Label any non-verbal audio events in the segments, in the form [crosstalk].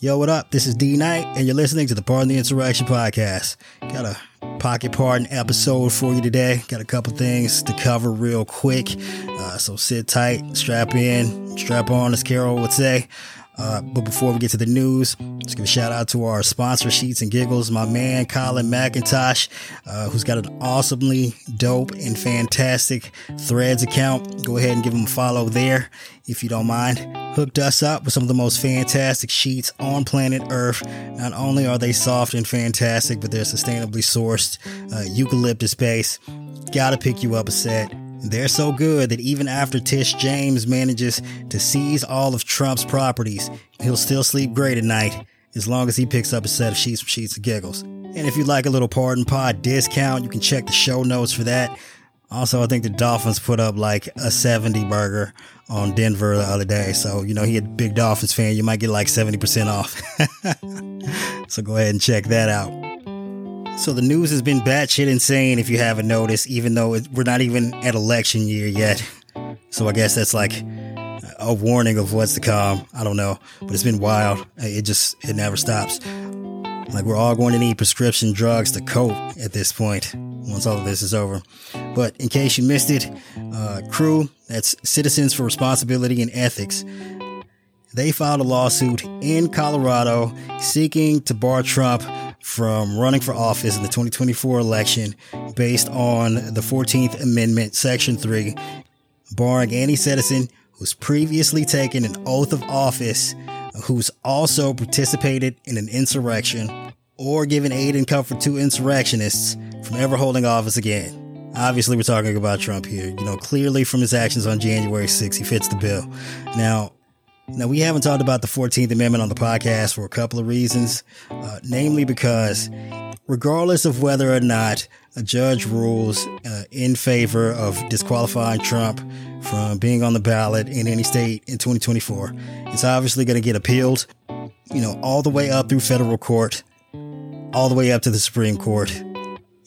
Yo, what up? This is D Knight, and you're listening to the Pardon the Insurrection podcast. Got a pocket pardon episode for you today. Got a couple things to cover real quick. Uh, so sit tight, strap in, strap on, as Carol would say. Uh, but before we get to the news, let's give a shout out to our sponsor, Sheets and Giggles, my man, Colin McIntosh, uh, who's got an awesomely dope and fantastic threads account. Go ahead and give him a follow there if you don't mind. Hooked us up with some of the most fantastic sheets on planet Earth. Not only are they soft and fantastic, but they're sustainably sourced, uh, eucalyptus base. Gotta pick you up a set. They're so good that even after Tish James manages to seize all of Trump's properties, he'll still sleep great at night as long as he picks up a set of sheets from Sheets and Giggles. And if you'd like a little Pardon Pod discount, you can check the show notes for that. Also, I think the Dolphins put up like a 70 burger on Denver the other day. So, you know, he a big Dolphins fan. You might get like 70% off. [laughs] so go ahead and check that out. So the news has been batshit insane if you haven't noticed, even though it, we're not even at election year yet. So I guess that's like a warning of what's to come. I don't know, but it's been wild. It just, it never stops. Like we're all going to need prescription drugs to cope at this point once all of this is over. But in case you missed it, uh, CREW, that's Citizens for Responsibility and Ethics, they filed a lawsuit in Colorado seeking to bar Trump from running for office in the 2024 election based on the 14th Amendment, Section 3, barring any citizen who's previously taken an oath of office, who's also participated in an insurrection, or given aid and comfort to insurrectionists from ever holding office again. Obviously, we're talking about Trump here. You know, clearly from his actions on January 6th, he fits the bill. Now, now, we haven't talked about the 14th Amendment on the podcast for a couple of reasons, uh, namely because regardless of whether or not a judge rules uh, in favor of disqualifying Trump from being on the ballot in any state in 2024, it's obviously going to get appealed, you know, all the way up through federal court, all the way up to the Supreme Court.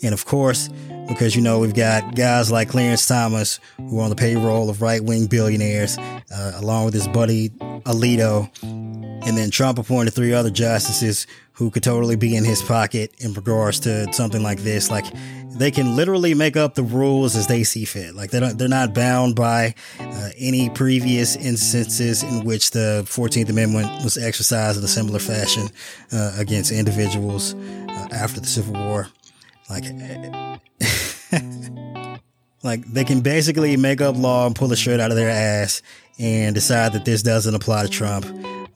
And of course, because you know we've got guys like Clarence Thomas who are on the payroll of right wing billionaires, uh, along with his buddy Alito, and then Trump appointed three other justices who could totally be in his pocket in regards to something like this. Like they can literally make up the rules as they see fit. Like they don't, they're not bound by uh, any previous instances in which the 14th Amendment was exercised in a similar fashion uh, against individuals uh, after the Civil War. Like [laughs] like they can basically make up law and pull it shirt out of their ass and decide that this doesn't apply to Trump,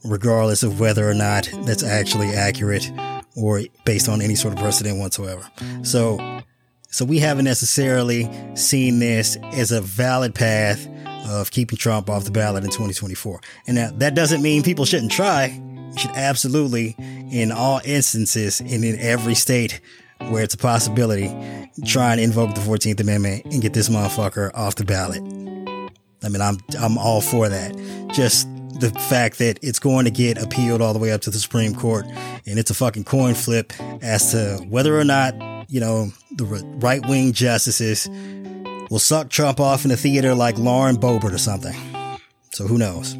regardless of whether or not that's actually accurate or based on any sort of precedent whatsoever. So, so we haven't necessarily seen this as a valid path of keeping Trump off the ballot in 2024. And now that doesn't mean people shouldn't try. You should absolutely, in all instances and in every state, where it's a possibility, try and invoke the 14th Amendment and get this motherfucker off the ballot. I mean, I'm, I'm all for that. Just the fact that it's going to get appealed all the way up to the Supreme Court and it's a fucking coin flip as to whether or not, you know, the right wing justices will suck Trump off in a theater like Lauren Boebert or something. So who knows?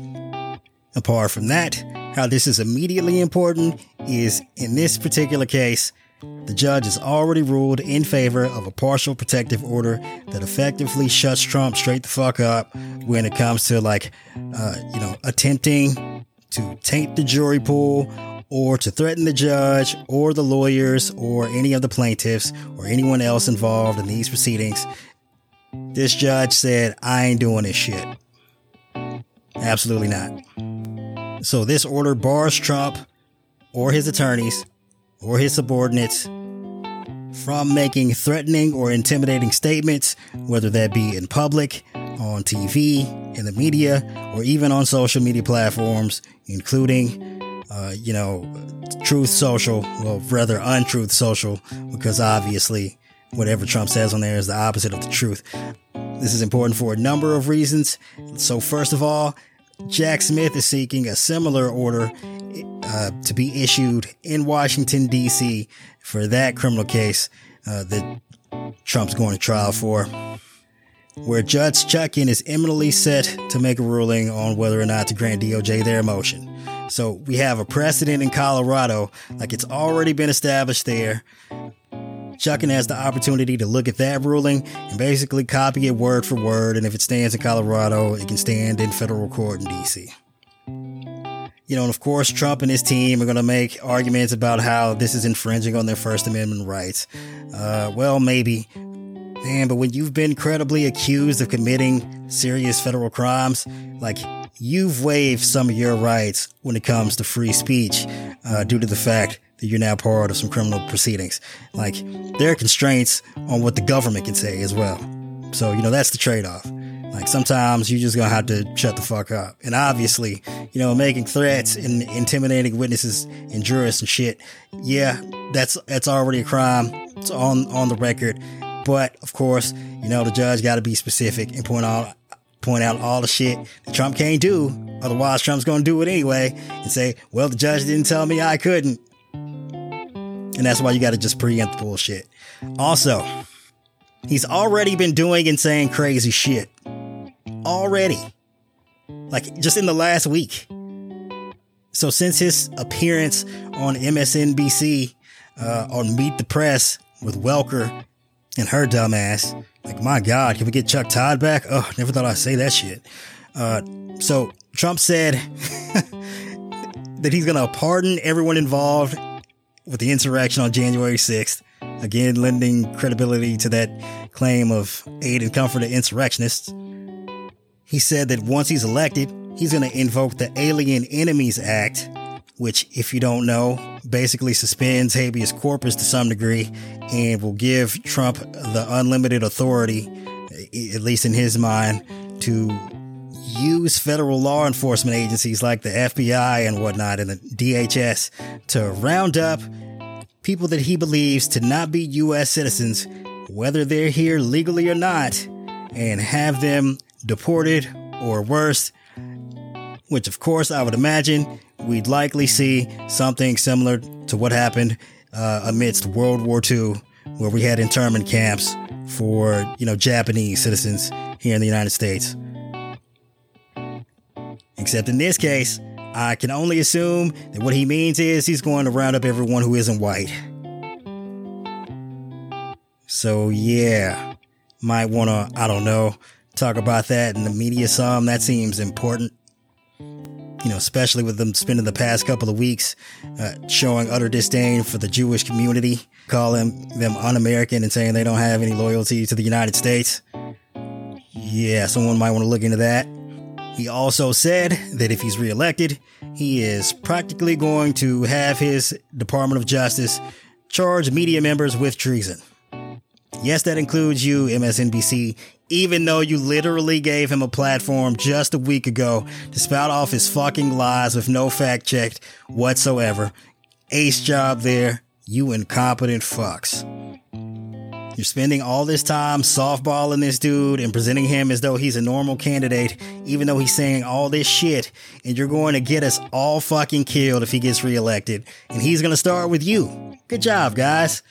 Apart from that, how this is immediately important is in this particular case, the judge has already ruled in favor of a partial protective order that effectively shuts Trump straight the fuck up when it comes to like, uh, you know, attempting to taint the jury pool or to threaten the judge or the lawyers or any of the plaintiffs or anyone else involved in these proceedings. This judge said, I ain't doing this shit. Absolutely not. So this order bars Trump or his attorneys or his subordinates from making threatening or intimidating statements, whether that be in public, on TV, in the media, or even on social media platforms, including, uh, you know, Truth Social, well, rather Untruth Social, because obviously whatever Trump says on there is the opposite of the truth. This is important for a number of reasons. So, first of all, Jack Smith is seeking a similar order uh, to be issued in Washington, D.C. for that criminal case uh, that Trump's going to trial for, where Judge Chutkan is imminently set to make a ruling on whether or not to grant DOJ their motion. So we have a precedent in Colorado, like it's already been established there. Chutkan has the opportunity to look at that ruling and basically copy it word for word. And if it stands in Colorado, it can stand in federal court in DC. You know, and of course, Trump and his team are going to make arguments about how this is infringing on their First Amendment rights. Uh, well, maybe. Man, but when you've been credibly accused of committing serious federal crimes, like you've waived some of your rights when it comes to free speech uh, due to the fact that you're now part of some criminal proceedings. Like, there are constraints on what the government can say as well. So, you know, that's the trade off. Like, sometimes you just gonna have to shut the fuck up. And obviously, you know, making threats and intimidating witnesses and jurists and shit, yeah, that's that's already a crime. It's on on the record. But of course, you know, the judge got to be specific and point out point out all the shit that Trump can't do. Otherwise, Trump's to do it anyway and say, well, the judge didn't tell me I couldn't. And that's why you got to just preempt the bullshit. Also, he's already been doing and saying crazy shit. Already. Like just in the last week. So since his appearance on MSNBC uh, on Meet the Press with Welker and her dumbass, like, my God, can we get Chuck Todd back? Oh, never thought I'd say that shit. Uh, so Trump said [laughs] that he's going to pardon everyone involved with the insurrection on January 6th. Again, lending credibility to that claim of aid and comfort to insurrectionists. He said that once he's elected, he's going to invoke the Alien Enemies Act, which, if you don't know, basically suspends habeas corpus to some degree and will give Trump the unlimited authority, at least in his mind, to use federal law enforcement agencies like the FBI and whatnot and the DHS to round up people that he believes to not be U.S. citizens, whether they're here legally or not, and have them deported or worse. Which, of course, I would imagine we'd likely see something similar to what happened uh, amidst World War II, where we had internment camps for you know Japanese citizens here in the United States. Except in this case, I can only assume that what he means is he's going to round up everyone who isn't white. So yeah, might want to I don't know talk about that in the media some. That seems important you know, especially with them spending the past couple of weeks uh, showing utter disdain for the Jewish community, calling them un-American and saying they don't have any loyalty to the United States. Yeah, someone might want to look into that. He also said that if he's reelected, he is practically going to have his Department of Justice charge media members with treason. Yes, that includes you, MSNBC, even though you literally gave him a platform just a week ago to spout off his fucking lies with no fact checked whatsoever. Ace job there, you incompetent fucks. You're spending all this time softballing this dude and presenting him as though he's a normal candidate, even though he's saying all this shit, and you're going to get us all fucking killed if he gets reelected. And he's going to start with you. Good job, guys.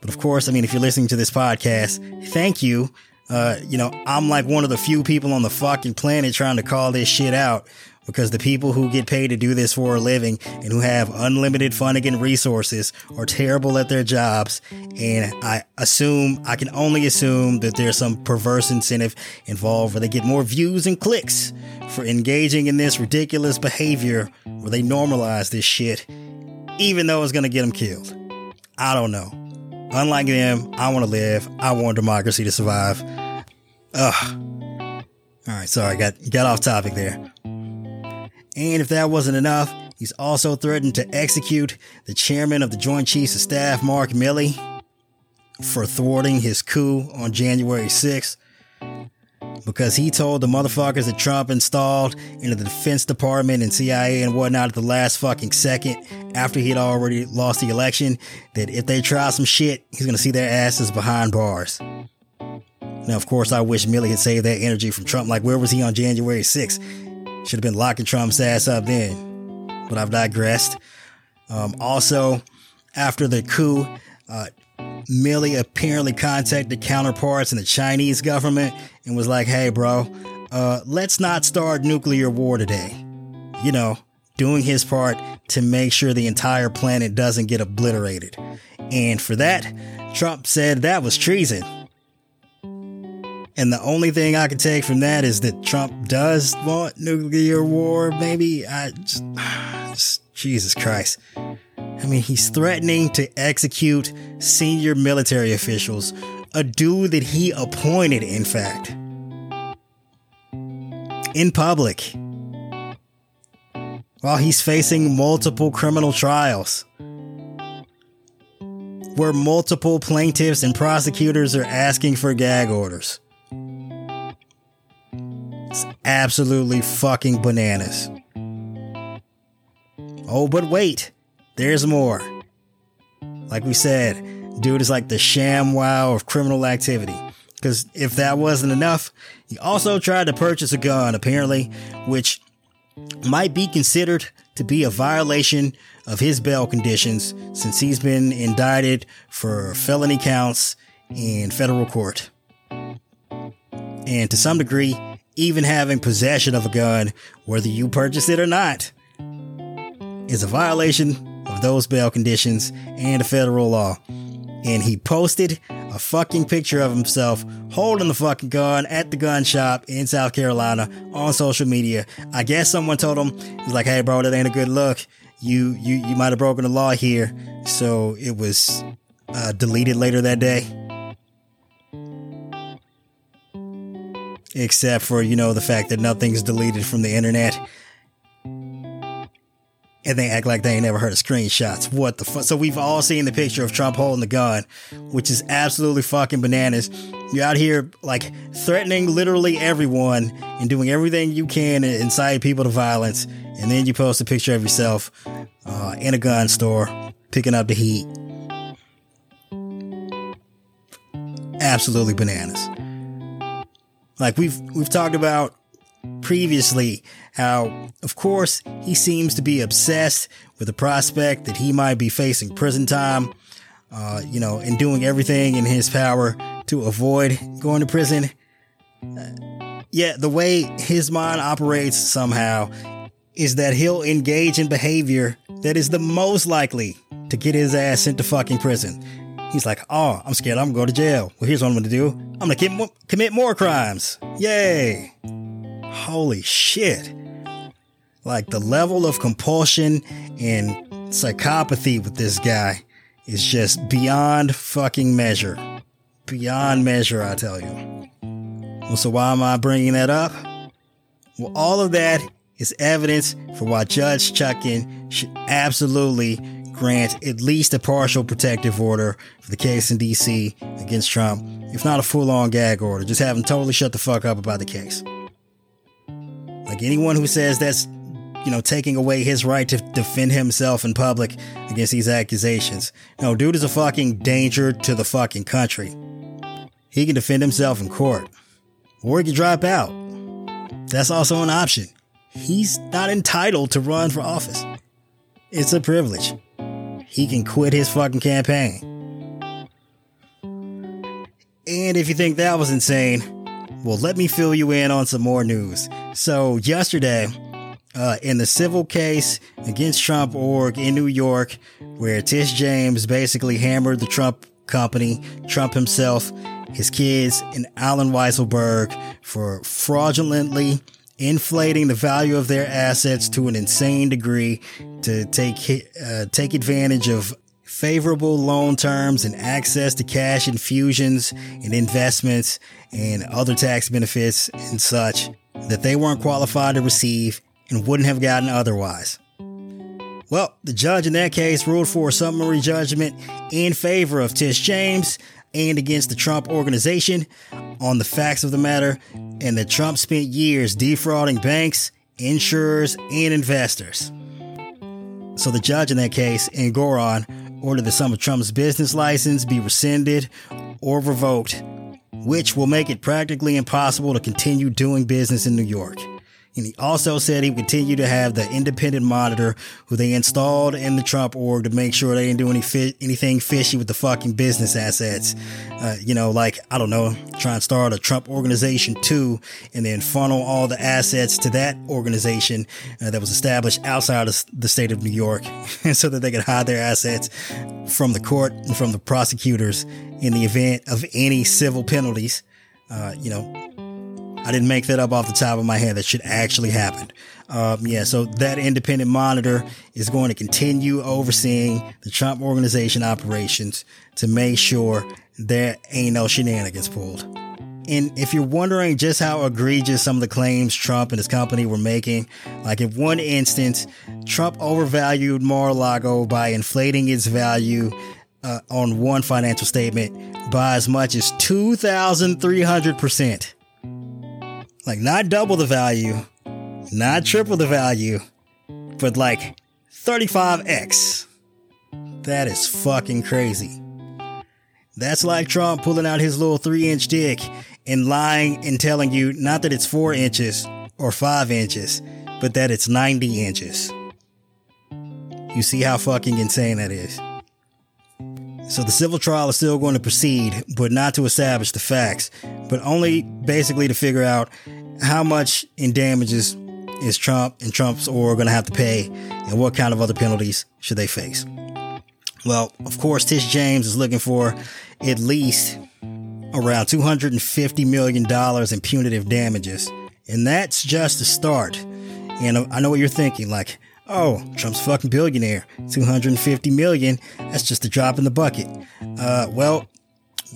But of course, I mean, if you're listening to this podcast, thank you uh, you know, I'm like one of the few people on the fucking planet trying to call this shit out because the people who get paid to do this for a living and who have unlimited funding and resources are terrible at their jobs. And I assume, I can only assume that there's some perverse incentive involved where they get more views and clicks for engaging in this ridiculous behavior where they normalize this shit, even though it's to get them killed. I don't know. Unlike them, I want to live. I want democracy to survive. Ugh. All right, sorry, I got got off topic there. And if that wasn't enough, he's also threatened to execute the chairman of the Joint Chiefs of Staff, Mark Milley, for thwarting his coup on January 6th because he told the motherfuckers that Trump installed into the Defense Department and CIA and whatnot at the last fucking second after he had already lost the election that if they try some shit, he's gonna see their asses behind bars. Now, of course, I wish Milley had saved that energy from Trump. Like, where was he on January 6th? Should have been locking Trump's ass up then. But I've digressed. Um, also, after the coup, uh, Milley apparently contacted counterparts in the Chinese government and was like, hey, bro, uh, let's not start nuclear war today. You know, doing his part to make sure the entire planet doesn't get obliterated. And for that, Trump said that was treason. And the only thing I can take from that is that Trump does want nuclear war. Maybe I just, [sighs] just Jesus Christ. I mean, he's threatening to execute senior military officials, a dude that he appointed, in fact, in public, while he's facing multiple criminal trials where multiple plaintiffs and prosecutors are asking for gag orders. Absolutely fucking bananas. Oh, but wait, there's more. Like we said, dude is like the ShamWow of criminal activity. Because if that wasn't enough, he also tried to purchase a gun, apparently, which might be considered to be a violation of his bail conditions since he's been indicted for felony counts in federal court. And to some degree, even having possession of a gun, whether you purchase it or not, is a violation of those bail conditions and the federal law. And he posted a fucking picture of himself holding the fucking gun at the gun shop in South Carolina on social media. I guess someone told him, he's like, hey bro, that ain't a good look. You you you might have broken the law here. So it was uh, deleted later that day. Except for you know the fact that nothing's deleted from the internet and they act like they ain't never heard of screenshots. What the fuck? So we've all seen the picture of Trump holding the gun, which is absolutely fucking bananas. You're out here like threatening literally everyone and doing everything you can to incite people to violence, and then you post a picture of yourself uh, in a gun store picking up the heat. Absolutely bananas. Like we've we've talked about previously how of course he seems to be obsessed with the prospect that he might be facing prison time uh, you know and doing everything in his power to avoid going to prison uh, yeah the way his mind operates somehow is that he'll engage in behavior that is the most likely to get his ass sent to fucking prison He's like, oh, I'm scared I'm gonna go to jail. Well, here's what I'm gonna do. I'm gonna commit, commit more crimes. Yay. Holy shit. Like the level of compulsion and psychopathy with this guy is just beyond fucking measure. Beyond measure, I tell you. Well, so why am I bringing that up? Well, all of that is evidence for why Judge Chutkan should absolutely grant at least a partial protective order for the case in DC against Trump, if not a full on gag order. Just have him totally shut the fuck up about the case. Like anyone who says that's, you know, taking away his right to defend himself in public against these accusations. No, dude is a fucking danger to the fucking country. He can defend himself in court, or he can drop out. That's also an option. He's not entitled to run for office. It's a privilege he can quit his fucking campaign. And if you think that was insane, well, let me fill you in on some more news. So, yesterday, uh, in the civil case against Trump org in New York, where Tish James basically hammered the Trump company, Trump himself, his kids, and Allen Weisselberg for fraudulently inflating the value of their assets to an insane degree to take uh, take advantage of favorable loan terms and access to cash infusions and investments and other tax benefits and such that they weren't qualified to receive and wouldn't have gotten otherwise. Well, the judge in that case ruled for a summary judgment in favor of Tish James and against the Trump organization on the facts of the matter, and that Trump spent years defrauding banks, insurers, and investors. So the judge in that case, Engoron, ordered that some of Trump's business license be rescinded or revoked, which will make it practically impossible to continue doing business in New York. And he also said he would continue to have the independent monitor who they installed in the Trump org to make sure they didn't do any fi- anything fishy with the fucking business assets. Uh, you know, like, I don't know, try and start a Trump organization too, and then funnel all the assets to that organization uh, that was established outside of the state of New York [laughs] so that they could hide their assets from the court and from the prosecutors in the event of any civil penalties. Uh, you know, I didn't make that up off the top of my head. That should actually happen. Um, yeah, so that independent monitor is going to continue overseeing the Trump organization operations to make sure there ain't no shenanigans pulled. And if you're wondering just how egregious some of the claims Trump and his company were making, like in one instance, Trump overvalued Mar-a-Lago by inflating its value uh, on one financial statement by as much as 2,300%. Like not double the value, not triple the value, but like 35x. That is fucking crazy. That's like Trump pulling out his little three inch dick and lying and telling you not that it's four inches or five inches, but that it's 90 inches. You see how fucking insane that is. So the civil trial is still going to proceed, but not to establish the facts, but only basically to figure out how much in damages is Trump and Trump's or going to have to pay, and what kind of other penalties should they face. Well, of course, Tish James is looking for at least around $250 million in punitive damages. And that's just the start. And I know what you're thinking, like, Oh, Trump's fucking billionaire. 250 million. That's just a drop in the bucket. Uh, well,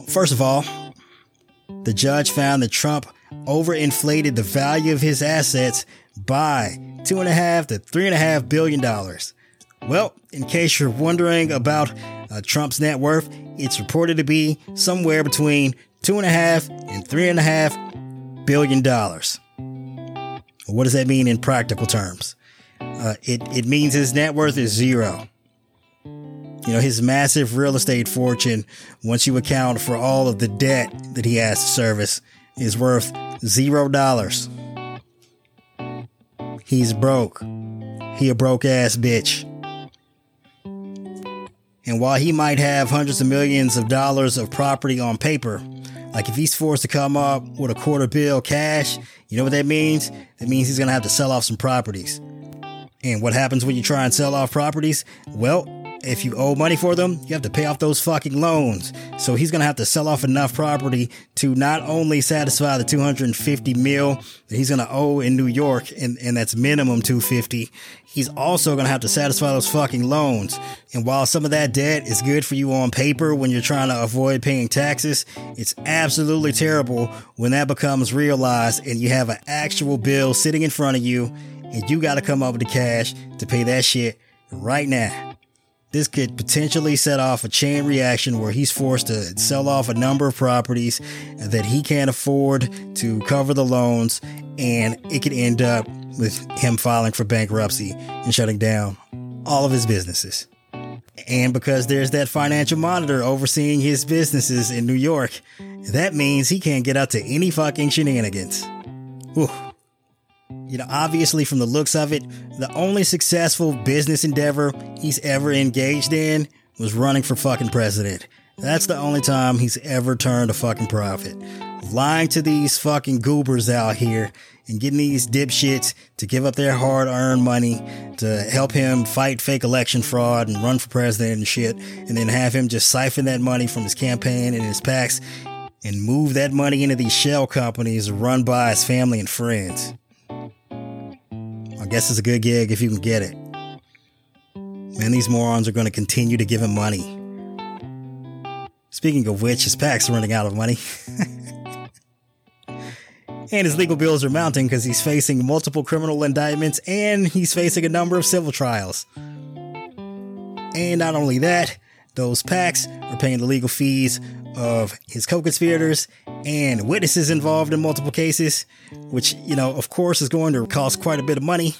first of all, the judge found that Trump overinflated the value of his assets by two and a half to three and a half billion dollars. Well, in case you're wondering about uh, Trump's net worth, it's reported to be somewhere between two and a half and three and a half billion dollars. What does that mean in practical terms? Uh, it, it means his net worth is zero. You know, his massive real estate fortune, once you account for all of the debt that he has to service, is worth zero dollars. He's broke. He a broke ass bitch. And while he might have hundreds of millions of dollars of property on paper, like if he's forced to come up with a quarter bill cash, you know what that means? That means he's gonna have to sell off some properties. And what happens when you try and sell off properties? Well, if you owe money for them, you have to pay off those fucking loans. So he's gonna have to sell off enough property to not only satisfy the 250 mil that he's gonna owe in New York, and, and that's minimum 250. He's also gonna have to satisfy those fucking loans. And while some of that debt is good for you on paper when you're trying to avoid paying taxes, it's absolutely terrible when that becomes realized and you have an actual bill sitting in front of you and you gotta come up with the cash to pay that shit right now. This could potentially set off a chain reaction where he's forced to sell off a number of properties that he can't afford to cover the loans, and it could end up with him filing for bankruptcy and shutting down all of his businesses. And because there's that financial monitor overseeing his businesses in New York, that means he can't get out to any fucking shenanigans. Whew. You know, obviously, from the looks of it, the only successful business endeavor he's ever engaged in was running for fucking president. That's the only time he's ever turned a fucking profit. Lying to these fucking goobers out here and getting these dipshits to give up their hard earned money to help him fight fake election fraud and run for president and shit, and then have him just siphon that money from his campaign and his PACs and move that money into these shell companies run by his family and friends. I guess it's a good gig if you can get it. Man, these morons are going to continue to give him money. Speaking of which, his PAC's running out of money. [laughs] and his legal bills are mounting because he's facing multiple criminal indictments and he's facing a number of civil trials. And not only that, those PACs are paying the legal fees of his co conspirators and witnesses involved in multiple cases, which, you know, of course, is going to cost quite a bit of money.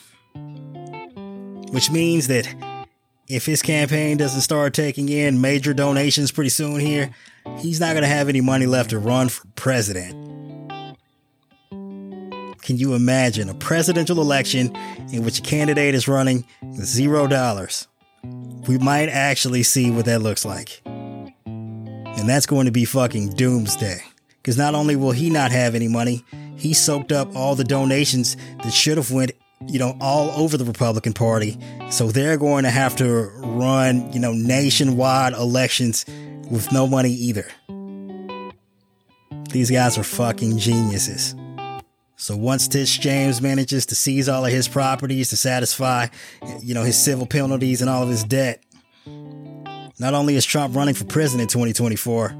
Which means that if his campaign doesn't start taking in major donations pretty soon here, he's not going to have any money left to run for president. can you imagine a presidential election in which a candidate is running zero dollars? We might actually see what that looks like. And that's going to be fucking doomsday. Because not only will he not have any money, he soaked up all the donations that should have went, you know, all over the Republican Party. So they're going to have to run, you know, nationwide elections with no money either. These guys are fucking geniuses. So once Tish James manages to seize all of his properties to satisfy, you know, his civil penalties and all of his debt, not only is Trump running for president in 2024,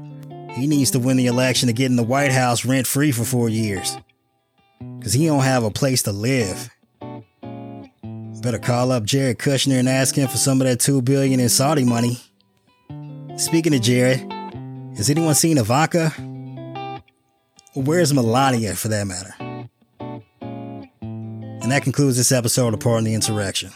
he needs to win the election to get in the White House rent free for four years. Cause he don't have a place to live. Better call up Jared Kushner and ask him for some of that two billion in Saudi money. Speaking of Jared, has anyone seen Ivanka? where's Melania for that matter? And that concludes this episode of Pardon the Insurrection.